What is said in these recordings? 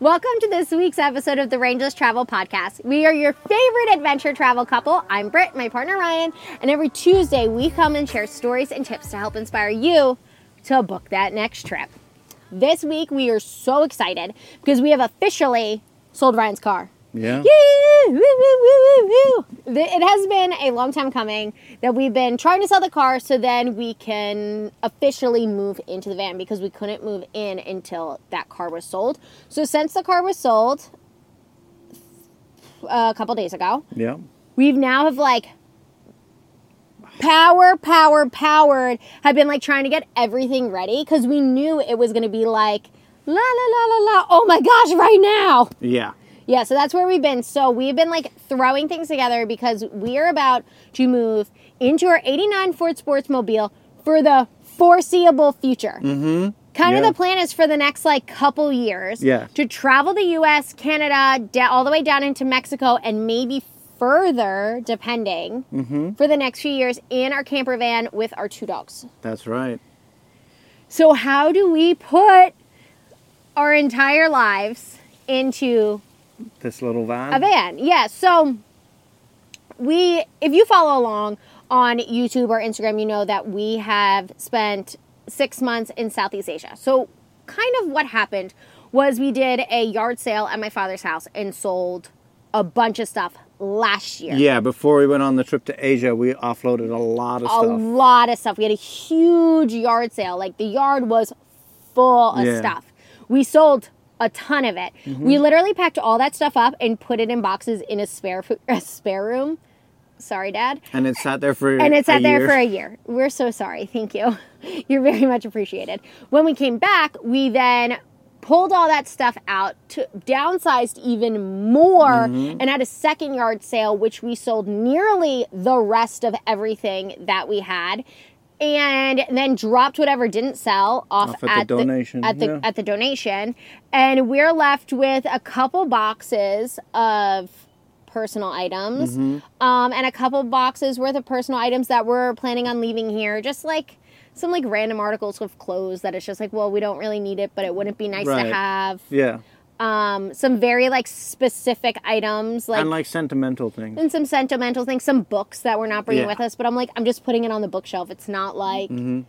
Welcome to this week's episode of the Rangeless Travel Podcast. We are your favorite adventure travel couple. I'm Britt, my partner Ryan, and every Tuesday we come and share stories and tips to help inspire you to book that next trip. This week we are so excited because we have officially sold Ryan's car. Yeah. Yay! Woo, woo, woo, woo, woo. It has been a long time coming that we've been trying to sell the car so then we can officially move into the van because we couldn't move in until that car was sold. So since the car was sold a couple days ago, Yeah. we've now have like power power powered have been like trying to get everything ready because we knew it was going to be like la la la la la oh my gosh right now Yeah. Yeah, so that's where we've been. So we've been like throwing things together because we are about to move into our 89 Ford Sportsmobile for the foreseeable future. Mm-hmm. Kind Yeah. of the plan is for the next like couple years Yeah. to travel the US, Canada, da- all the way down into Mexico, and maybe further, depending, Mm-hmm. for the next few years in our camper van with our two dogs. That's right. So, how do we put our entire lives into This little van. a van yeah so we if you follow along on youtube or instagram you know that we have spent six months in southeast asia so kind of what happened was we did a yard sale at my father's house and sold a bunch of stuff last year Yeah, before we went on the trip to Asia, we offloaded a lot of a stuff. A lot of stuff. We had a huge yard sale. Like the yard was full of Yeah. stuff. We sold a ton of it. Mm-hmm. We literally packed all that stuff up and put it in boxes in a spare a spare room. Sorry, Dad. And it sat there for And it sat there year. for a year. We're so sorry. Thank you. You're very much appreciated. When we came back, we then pulled all that stuff out, to, downsized even more, Mm-hmm. and had a second yard sale, which we sold nearly the rest of everything that we had. And then dropped whatever didn't sell off, Off at the at donation, at the yeah. at the donation, and we're left with a couple boxes of personal items Mm-hmm. um, and a couple boxes worth of personal items that we're planning on leaving here. Just like some like random articles of clothes that it's just like, well, we don't really need it, but it wouldn't be nice Right. to have. Yeah. Um, some very like specific items, like and like sentimental things. and some sentimental things, some books that we're not bringing Yeah. with us. But I'm like, I'm just putting it on the bookshelf. It's not like Mm-hmm.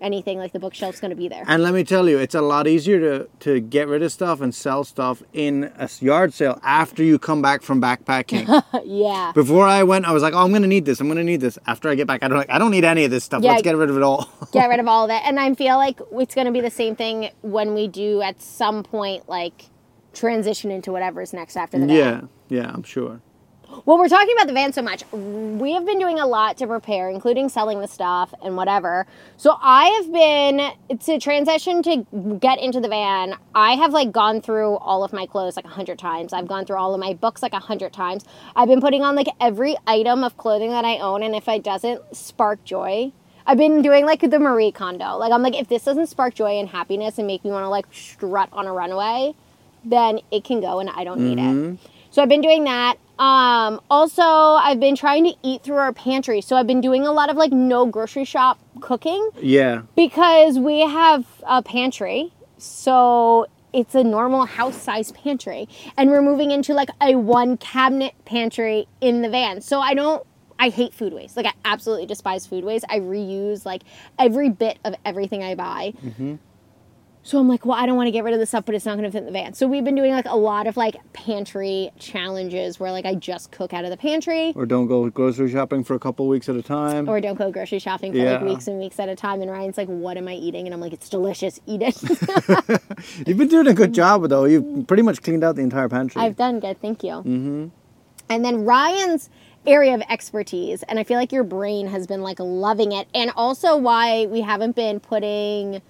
anything like the bookshelf's going to be there. And let me tell you, it's a lot easier to, to get rid of stuff and sell stuff in a yard sale after you come back from backpacking. yeah. Before I went, I was like, oh, I'm going to need this. I'm going to need this. After I get back, I don't like, I don't need any of this stuff. Yeah. Let's get rid of it all. get rid of all of it. And I feel like it's going to be the same thing when we do at some point, like transition into whatever's next after the van. yeah. Yeah, I'm sure. Well, we're talking about the van so much. We have been doing a lot to prepare, including selling the stuff and whatever. So I have been to transition to get into the van. I have like gone through all of my clothes like a hundred times. I've gone through all of my books like a hundred times. I've been putting on like every item of clothing that I own, and if it doesn't spark joy. I've been doing like the Marie Kondo. Like I'm like, if this doesn't spark joy and happiness and make me want to like strut on a runway, then it can go and I don't need it. So I've been doing that. Um, also, I've been trying to eat through our pantry. So I've been doing a lot of like no grocery shop cooking Yeah. because we have a pantry. So it's a normal house size pantry. And we're moving into like a one cabinet pantry in the van. So I don't. I hate food waste. Like I absolutely despise food waste. I reuse like every bit of everything I buy. So I'm like, well, I don't want to get rid of this stuff, but it's not going to fit in the van. So we've been doing like a lot of like pantry challenges where like I just cook out of the pantry Or don't go grocery shopping for a couple weeks at a time. or don't go grocery shopping for like weeks and weeks at a time. And Ryan's like, what am I eating? And I'm like, it's delicious. Eat it. You've been doing a good job, though. You've pretty much cleaned out the entire pantry. I've done good. Thank you. Mm-hmm. And then Ryan's area of expertise, and I feel like your brain has been like loving it, and also why we haven't been putting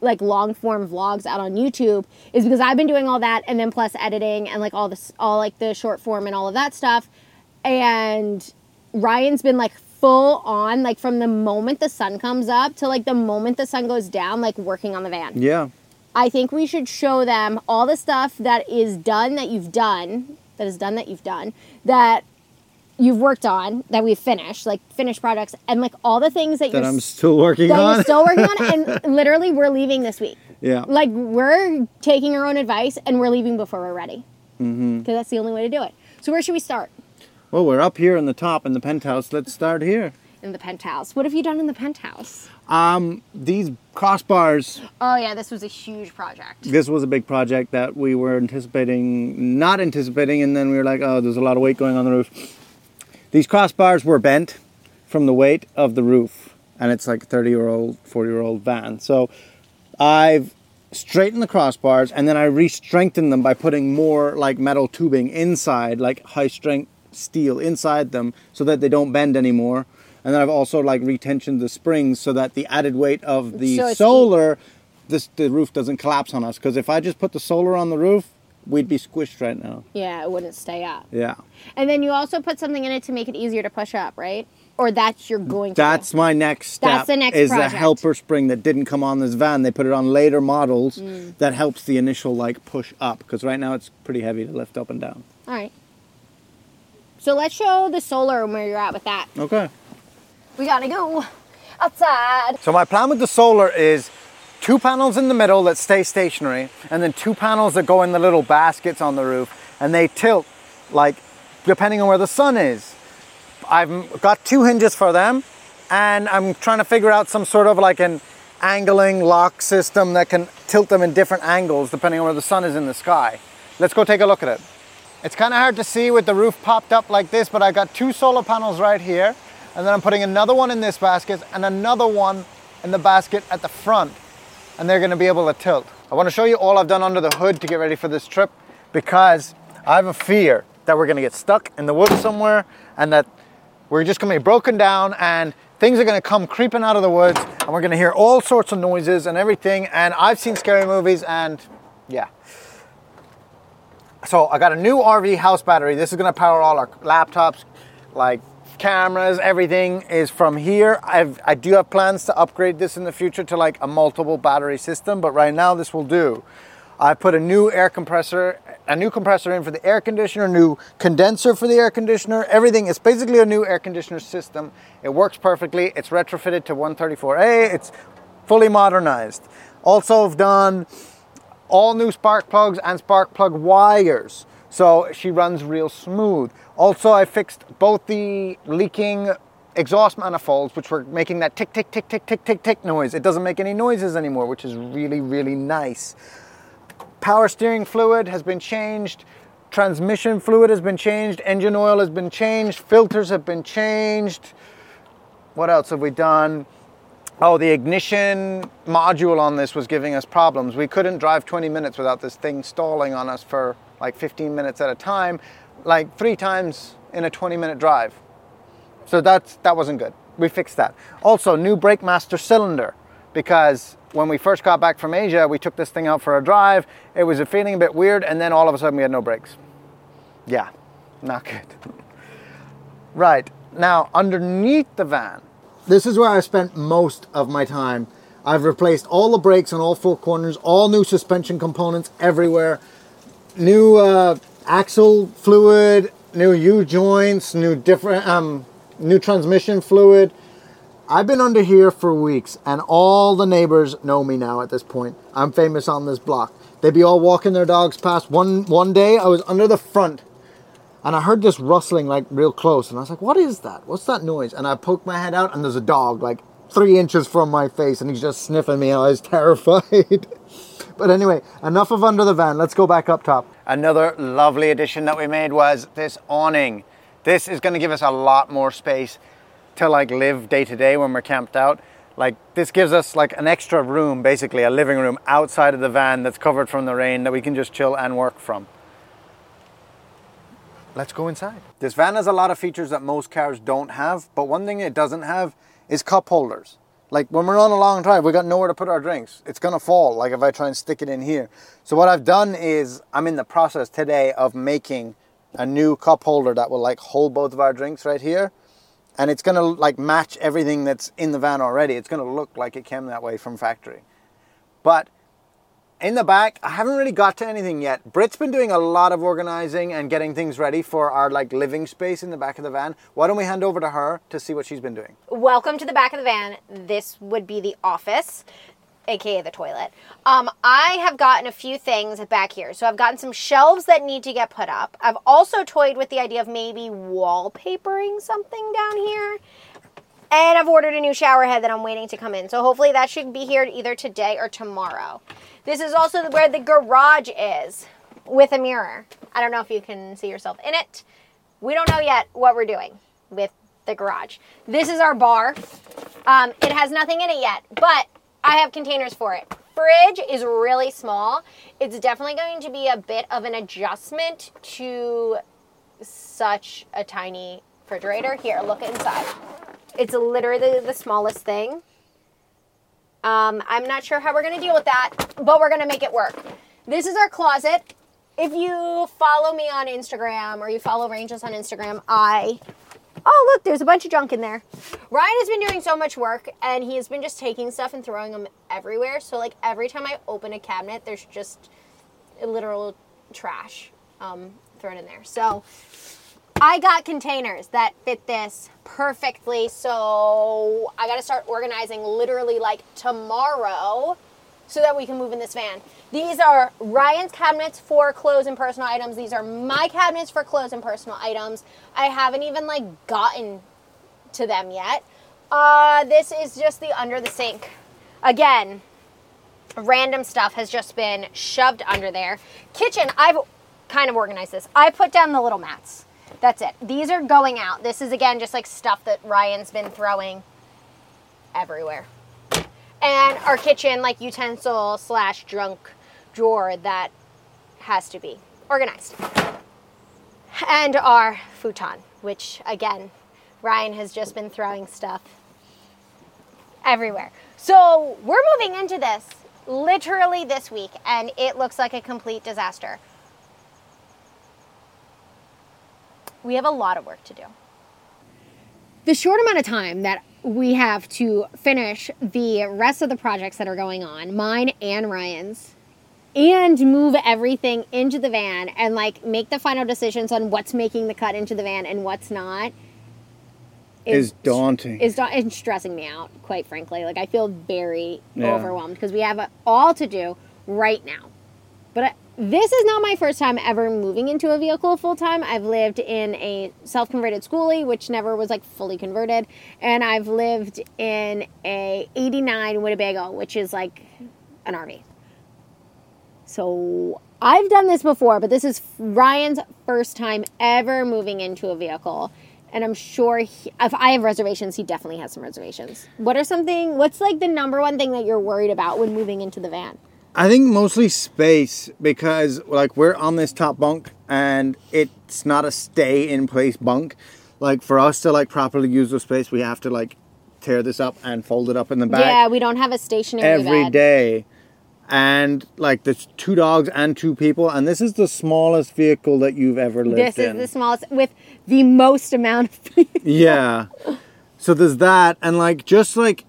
like long form vlogs out on YouTube is because I've been doing all that and then plus editing and like all this all like the short form and all of that stuff. And Ryan's been like full on like from the moment the sun comes up to like the moment the sun goes down like working on the van. yeah. I think we should show them all the stuff that is done that you've done, that is done that you've done, that you've worked on, that we've finished, like finished products, and like all the things that, That you're I'm still working that on. you're still working on, and literally we're leaving this week. Yeah. Like we're taking our own advice and we're leaving before we're ready. Mm-hmm. Because that's the only way to do it. So where should we start? Well, we're up here in the top in the penthouse. Let's start here. In the penthouse. What have you done in the penthouse? Um, these crossbars. Oh yeah, this was a huge project. This was a big project that we were anticipating, not anticipating, and then we were like, oh, there's a lot of weight going on the roof. These crossbars were bent from the weight of the roof, and it's like a 30 year old, 40 year old van. So I've straightened the crossbars and then I re-strengthened them by putting more like metal tubing inside, like high strength steel inside them so that they don't bend anymore. And then I've also like retensioned the springs so that the added weight of the So solar, this the roof doesn't collapse on us. Because if I just put the solar on the roof, we'd be squished right now. Yeah, it wouldn't stay up. Yeah. And then you also put something in it to make it easier to push up, right? Or that's you're going to. That's my next step. That's the next is project. a helper spring that didn't come on this van. They put it on later models Mm. that helps the initial like push up because right now it's pretty heavy to lift up and down. All right. So let's show the solar and where you're at with that. Okay. We gotta go outside. So my plan with the solar is two panels in the middle that stay stationary and then two panels that go in the little baskets on the roof and they tilt like depending on where the sun is. I've got two hinges for them and I'm trying to figure out some sort of like an angling lock system that can tilt them in different angles depending on where the sun is in the sky. Let's go take a look at it. It's kind of hard to see with the roof popped up like this, but I got two solar panels right here, and then I'm putting another one in this basket and another one in the basket at the front, and they're to be able to tilt. I want to show you all I've done under the hood to get ready for this trip because I have a fear that we're to get stuck in the woods somewhere and that we're just to be broken down and things are to come creeping out of the woods and we're to hear all sorts of noises and everything and I've seen scary movies and yeah. So I got a new RV house battery. This is to power all our laptops, like cameras, everything is from here. I've, I do have plans to upgrade this in the future to like a multiple battery system, but right now this will do. I put a new air compressor, a new compressor in for the air conditioner, new condenser for the air conditioner. Everything is basically a new air conditioner system. It works perfectly. It's retrofitted to 134A. It's fully modernized. Also, I've done all new spark plugs and spark plug wires. So she runs real smooth. Also, I fixed both the leaking exhaust manifolds, which were making that tick, tick, tick, tick, tick, tick, tick noise. It doesn't make any noises anymore, which is really, really nice. Power steering fluid has been changed. Transmission fluid has been changed. Engine oil has been changed. Filters have been changed. What else have we done? Oh, the ignition module on this was giving us problems. We couldn't drive 20 minutes without this thing stalling on us for like 15 minutes at a time, like three times in a 20 minute drive. So that's that wasn't good. We fixed that. Also, new brake master cylinder because when we first got back from Asia, we took this thing out for a drive. It was feeling a bit weird, and then all of a sudden we had no brakes. Yeah, not good. Right now, underneath the van, this is where I spent most of my time. I've replaced all the brakes on all four corners, all new suspension components everywhere, new uh, axle fluid, new U joints, new different, um, new transmission fluid. I've been under here for weeks, and all the neighbors know me now at this point. I'm famous on this block. They'd be all walking their dogs past. One one day, I was under the front, and I heard this rustling like real close, and I was like, "What is that? What's that noise?" And I poked my head out, and there's a dog like three inches from my face, and he's just sniffing me. and I was terrified. But anyway, enough of under the van. Let's go back up top. Another lovely addition that we made was this awning. This is going to give us a lot more space to like live day to day when we're camped out. Like this gives us like an extra room, basically a living room outside of the van that's covered from the rain that we can just chill and work from. Let's go inside. This van has a lot of features that most cars don't have, but one thing it doesn't have is cup holders. Like when we're on a long drive, we got nowhere to put our drinks. It's gonna fall, like if I try and stick it in here. So what I've done is I'm in the process today of making a new cup holder that will like hold both of our drinks right here. And it's gonna like match everything that's in the van already. It's gonna look like it came that way from factory. But in the back, I haven't really got to anything yet. Britt's been doing a lot of organizing and getting things ready for our like living space in the back of the van. Why don't we hand over to her to see what she's been doing? Welcome to the back of the van. This would be the office. aka the toilet. Um, I have gotten a few things back here. So I've gotten some shelves that need to get put up. I've also toyed with the idea of maybe wallpapering something down here. And I've ordered a new shower head that I'm waiting to come in. So hopefully that should be here either today or tomorrow. This is also where the garage is with a mirror. I don't know if you can see yourself in it. We don't know yet what we're doing with the garage. This is our bar. Um, it has nothing in it yet, but I have containers for it. Fridge is really small. It's definitely going to be a bit of an adjustment to such a tiny refrigerator. Here, look inside. It's literally the smallest thing. Um, I'm not sure how we're going to deal with that, but we're going to make it work. This is our closet. If you follow me on Instagram or you follow Rangeless on Instagram, I. Oh, look, there's a bunch of junk in there. Ryan has been doing so much work and he has been just taking stuff and throwing them everywhere. So, like, every time I open a cabinet, there's just literal trash um, thrown in there. So, I got containers that fit this perfectly. So I got to start organizing literally like tomorrow so that we can move in this van. These are Ryan's cabinets for clothes and personal items. These are my cabinets for clothes and personal items. I haven't even like gotten to them yet. Uh, this is just the under the sink. Again, random stuff has just been shoved under there. Kitchen, I've kind of organized this. I put down the little mats. That's it. These are going out. This is again just like stuff that Ryan's been throwing everywhere. And our kitchen, like utensil slash drunk drawer that has to be organized. And our futon, which again, Ryan has just been throwing stuff everywhere. So we're moving into this literally this week, and it looks like a complete disaster. We have a lot of work to do. The short amount of time that we have to finish the rest of the projects that are going on, mine and Ryan's, and move everything into the van and like make the final decisions on what's making the cut into the van and what's not is daunting. Is da- is stressing me out, quite frankly. Like I feel very yeah. overwhelmed because we have all to do right now. This is not my first time ever moving into a vehicle full time. I've lived in a self converted schoolie, which never was like fully converted, and I've lived in a 89 Winnebago, which is like an RV. So I've done this before, but this is Ryan's first time ever moving into a vehicle. And I'm sure he, if I have reservations, he definitely has some reservations. What are something, what's like the number one thing that you're worried about when moving into the van? I think mostly space because like we're on this top bunk and it's not a stay in place bunk. Like for us to like properly use the space, we have to like tear this up and fold it up in the back. Yeah, we don't have a stationary every bed. day. And like there's two dogs and two people, and this is the smallest vehicle that you've ever lived this in. This is the smallest with the most amount of people. yeah. So there's that, and like just like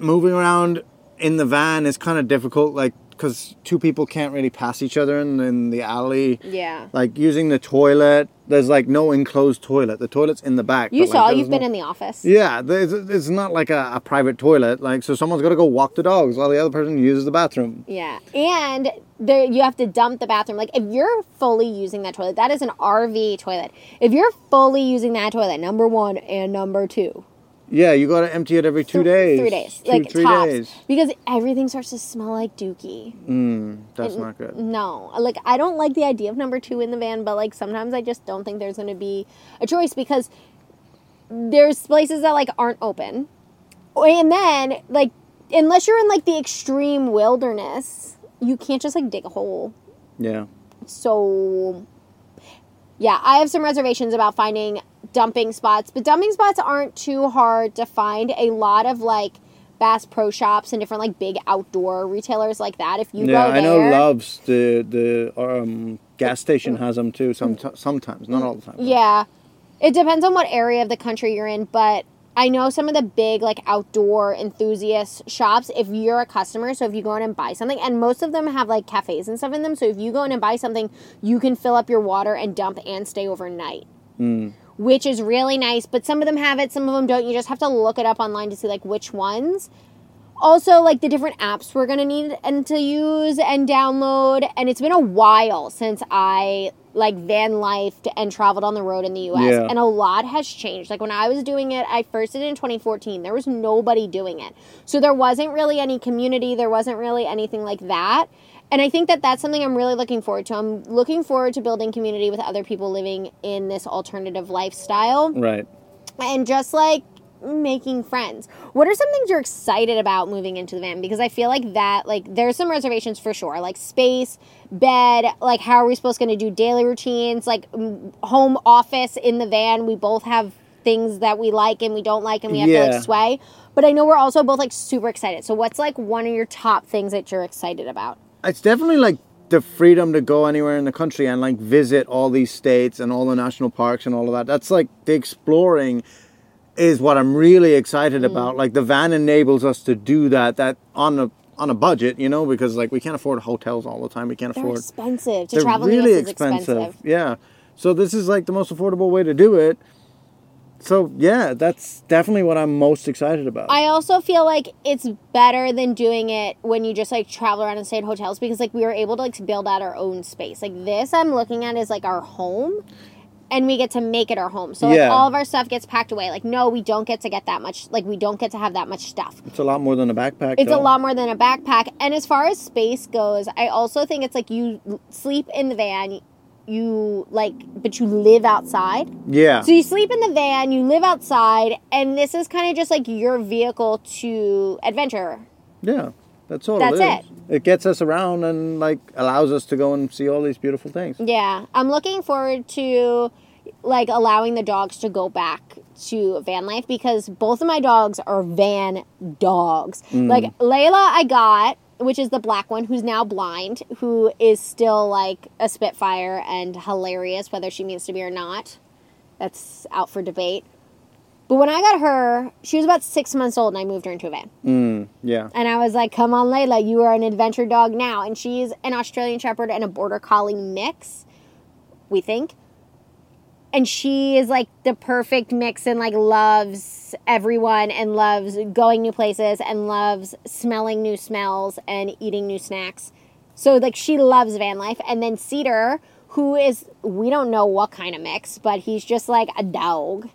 moving around in the van is kind of difficult. Like because two people can't really pass each other in, in the alley. Yeah. Like using the toilet, there's like no enclosed toilet. The toilet's in the back. You saw, like, you've no, been in the office. Yeah, it's not like a, a private toilet. Like, so someone's got to go walk the dogs while the other person uses the bathroom. Yeah. And there you have to dump the bathroom. Like, if you're fully using that toilet, that is an RV toilet. If you're fully using that toilet, number one and number two, yeah, you got to empty it every two days. Three days, two, like three tops, days. because everything starts to smell like dookie. Mm, that's not good. No, like I don't like the idea of number two in the van, but like sometimes I just don't think there's going to be a choice because there's places that like aren't open, and then like unless you're in like the extreme wilderness, you can't just like dig a hole. Yeah. So yeah, I have some reservations about finding dumping spots, but dumping spots aren't too hard to find. A lot of like Bass Pro Shops and different like big outdoor retailers like that. If you yeah, go there, I know Love's the the um, gas station has them too. Some sometimes, not all the time. Yeah, it depends on what area of the country you're in, but I know some of the big like outdoor enthusiast shops. If you're a customer, so if you go in and buy something, and most of them have like cafes and stuff in them, so if you go in and buy something, you can fill up your water and dump and stay overnight. Mm which is really nice. But some of them have it, some of them don't. You just have to look it up online to see like which ones. also like the different apps we're gonna need and to use and download. And it's been a while since I like van life and traveled on the road in the US. Yeah. And a lot has changed. Like when I was doing it, I first did it in 2014. There was nobody doing it. So there wasn't really any community, there wasn't really anything like that. And I think that that's something I'm really looking forward to. I'm looking forward to building community with other people living in this alternative lifestyle Right. and just like making friends. What are some things you're excited about moving into the van? Because I feel like that, like, there's some reservations for sure, like space, bed, like, how are we supposed to do daily routines, like, home office in the van. We both have things that we like and we don't like, and we have to like sway. But I know we're also both like super excited. So, what's like one of your top things that you're excited about? It's definitely like the freedom to go anywhere in the country and like visit all these states and all the national parks and all of that. That's like the exploring is what I'm really excited mm. about. Like the van enables us to do that that on a on a budget, you know, because like we can't afford hotels all the time. We can't They're afford expensive. To they're travel in really is expensive. Yeah. So this is like the most affordable way to do it. So yeah, that's definitely what I'm most excited about. I also feel like it's better than doing it when you just like travel around and stay in hotels because like we were able to like build out our own space. Like this I'm looking at is like our home and we get to make it our home. So like Yeah. all of our stuff gets packed away. Like no, we don't get to get that much like we don't get to have that much stuff. it's a lot more than a backpack. It's a lot more than a backpack. And as far as space goes, I also think it's like you sleep in the van, you like but you live outside. Yeah. So you sleep in the van, you live outside, and this is kind of just like your vehicle to adventure. Yeah, that's all. That's it, it. is. It gets us around and like allows us to go and see all these beautiful things. Yeah, I'm looking forward to like allowing the dogs to go back to van life because both of my dogs are van dogs. Mm. Like Layla, I got, which is the black one who's now blind, who is still like a spitfire and hilarious, whether she means to be or not. That's out for debate. But when I got her, she was about six months old, and I moved her into a van. Mm, yeah. And I was like, come on, Layla, you are an adventure dog now. And she's an Australian Shepherd and a Border Collie mix, we think. And she is like the perfect mix and like loves everyone and loves going new places and loves smelling new smells and eating new snacks. So like she loves van life. And then Cedar, who is we don't know what kind of mix, but he's just like a dog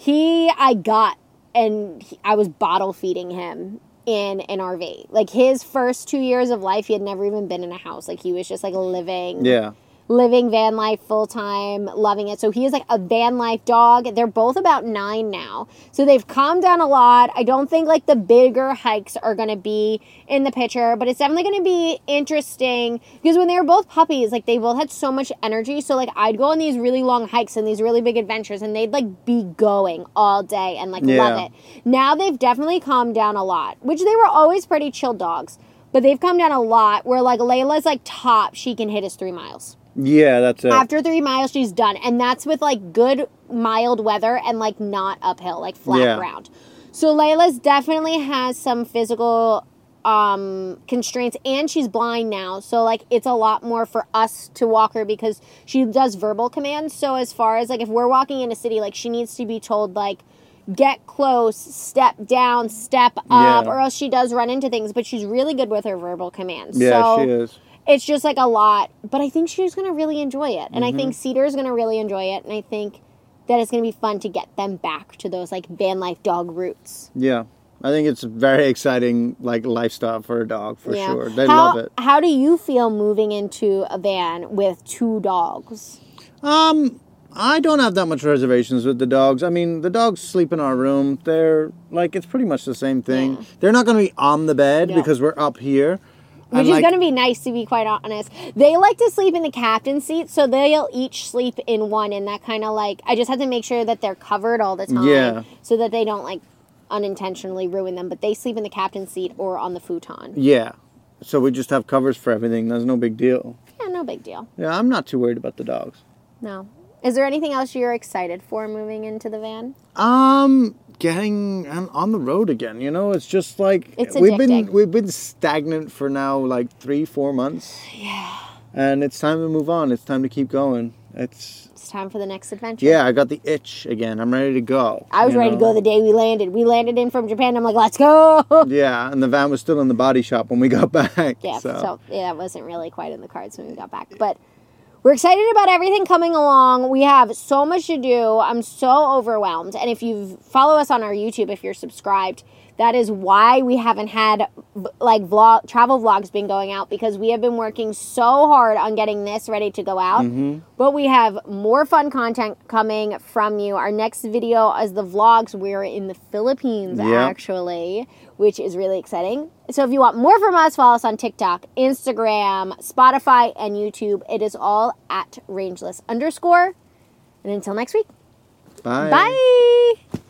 he I got and he, I was bottle feeding him in an RV. Like his first 2 years of life he had never even been in a house. Like he was just like living Yeah. Living van life full time, loving it. So he is like a van life dog. They're both about 9 now. So they've calmed down a lot. I don't think like the bigger hikes are going to be in the picture, but it's definitely going to be interesting because when they were both puppies, like they both had so much energy. So like I'd go on these really long hikes and these really big adventures and they'd like be going all day and like Yeah. love it. Now they've definitely calmed down a lot, which they were always pretty chill dogs. But they've come down a lot where like Layla's like top she can hit is three miles. Yeah, that's it. After three miles, she's done. And that's with like good mild weather and like not uphill, like flat Yeah. ground. So Layla's definitely has some physical um constraints and she's blind now so like it's a lot more for us to walk her because she does verbal commands so as far as like if we're walking in a city like she needs to be told like get close step down step up Yeah. or else she does run into things but she's really good with her verbal commands yeah, so she is. It's just like a lot but i think she's going to really enjoy it and i Mm-hmm. think cedar's going to really enjoy it and i think that it's going to be fun to get them back to those like van life dog roots Yeah. I think it's very exciting like lifestyle for a dog for Yeah. sure. They how, love it. how do you feel moving into a van with two dogs Um, I don't have that much reservations with the dogs. I mean, the dogs sleep in our room. They're like it's pretty much the same thing. Yeah. They're not going to be on the bed because we're up here. Which And, is going to be nice to be quite honest they like to sleep in the captain's seat so they'll each sleep in one and that kind of like i just have to make sure that they're covered all the time Yeah. so that they don't like unintentionally ruin them but they sleep in the captain's seat or on the futon Yeah. So we just have covers for everything. That's no big deal. yeah no big deal Yeah, I'm not too worried about the dogs. No. Is there anything else you're excited for moving into the van? Um, getting on on the road again. You know, it's just like It's we've been we've been stagnant for now like three four months. Yeah. And it's time to move on. It's time to keep going. it's It's time for the next adventure. yeah. I got the itch again. I'm ready to go. I was ready to go the day we landed. We landed in from Japan. I'm like, let's go. Yeah, and the van was still in the body shop when we got back. Yeah, so, so. yeah, it wasn't really quite in the cards when we got back. But we're excited about everything coming along. We have so much to do. I'm so overwhelmed. And if you follow us on our YouTube, if you're subscribed, that is why we haven't had like vlog travel vlogs been going out because we have been working so hard on getting this ready to go out. Mm-hmm. But we have more fun content coming from you. Our next video is the vlogs. We're in the Philippines Yep. actually, which is really exciting. So if you want more from us, follow us on TikTok, Instagram, Spotify, and YouTube. It is all at rangeless underscore. And until next week, Bye. bye.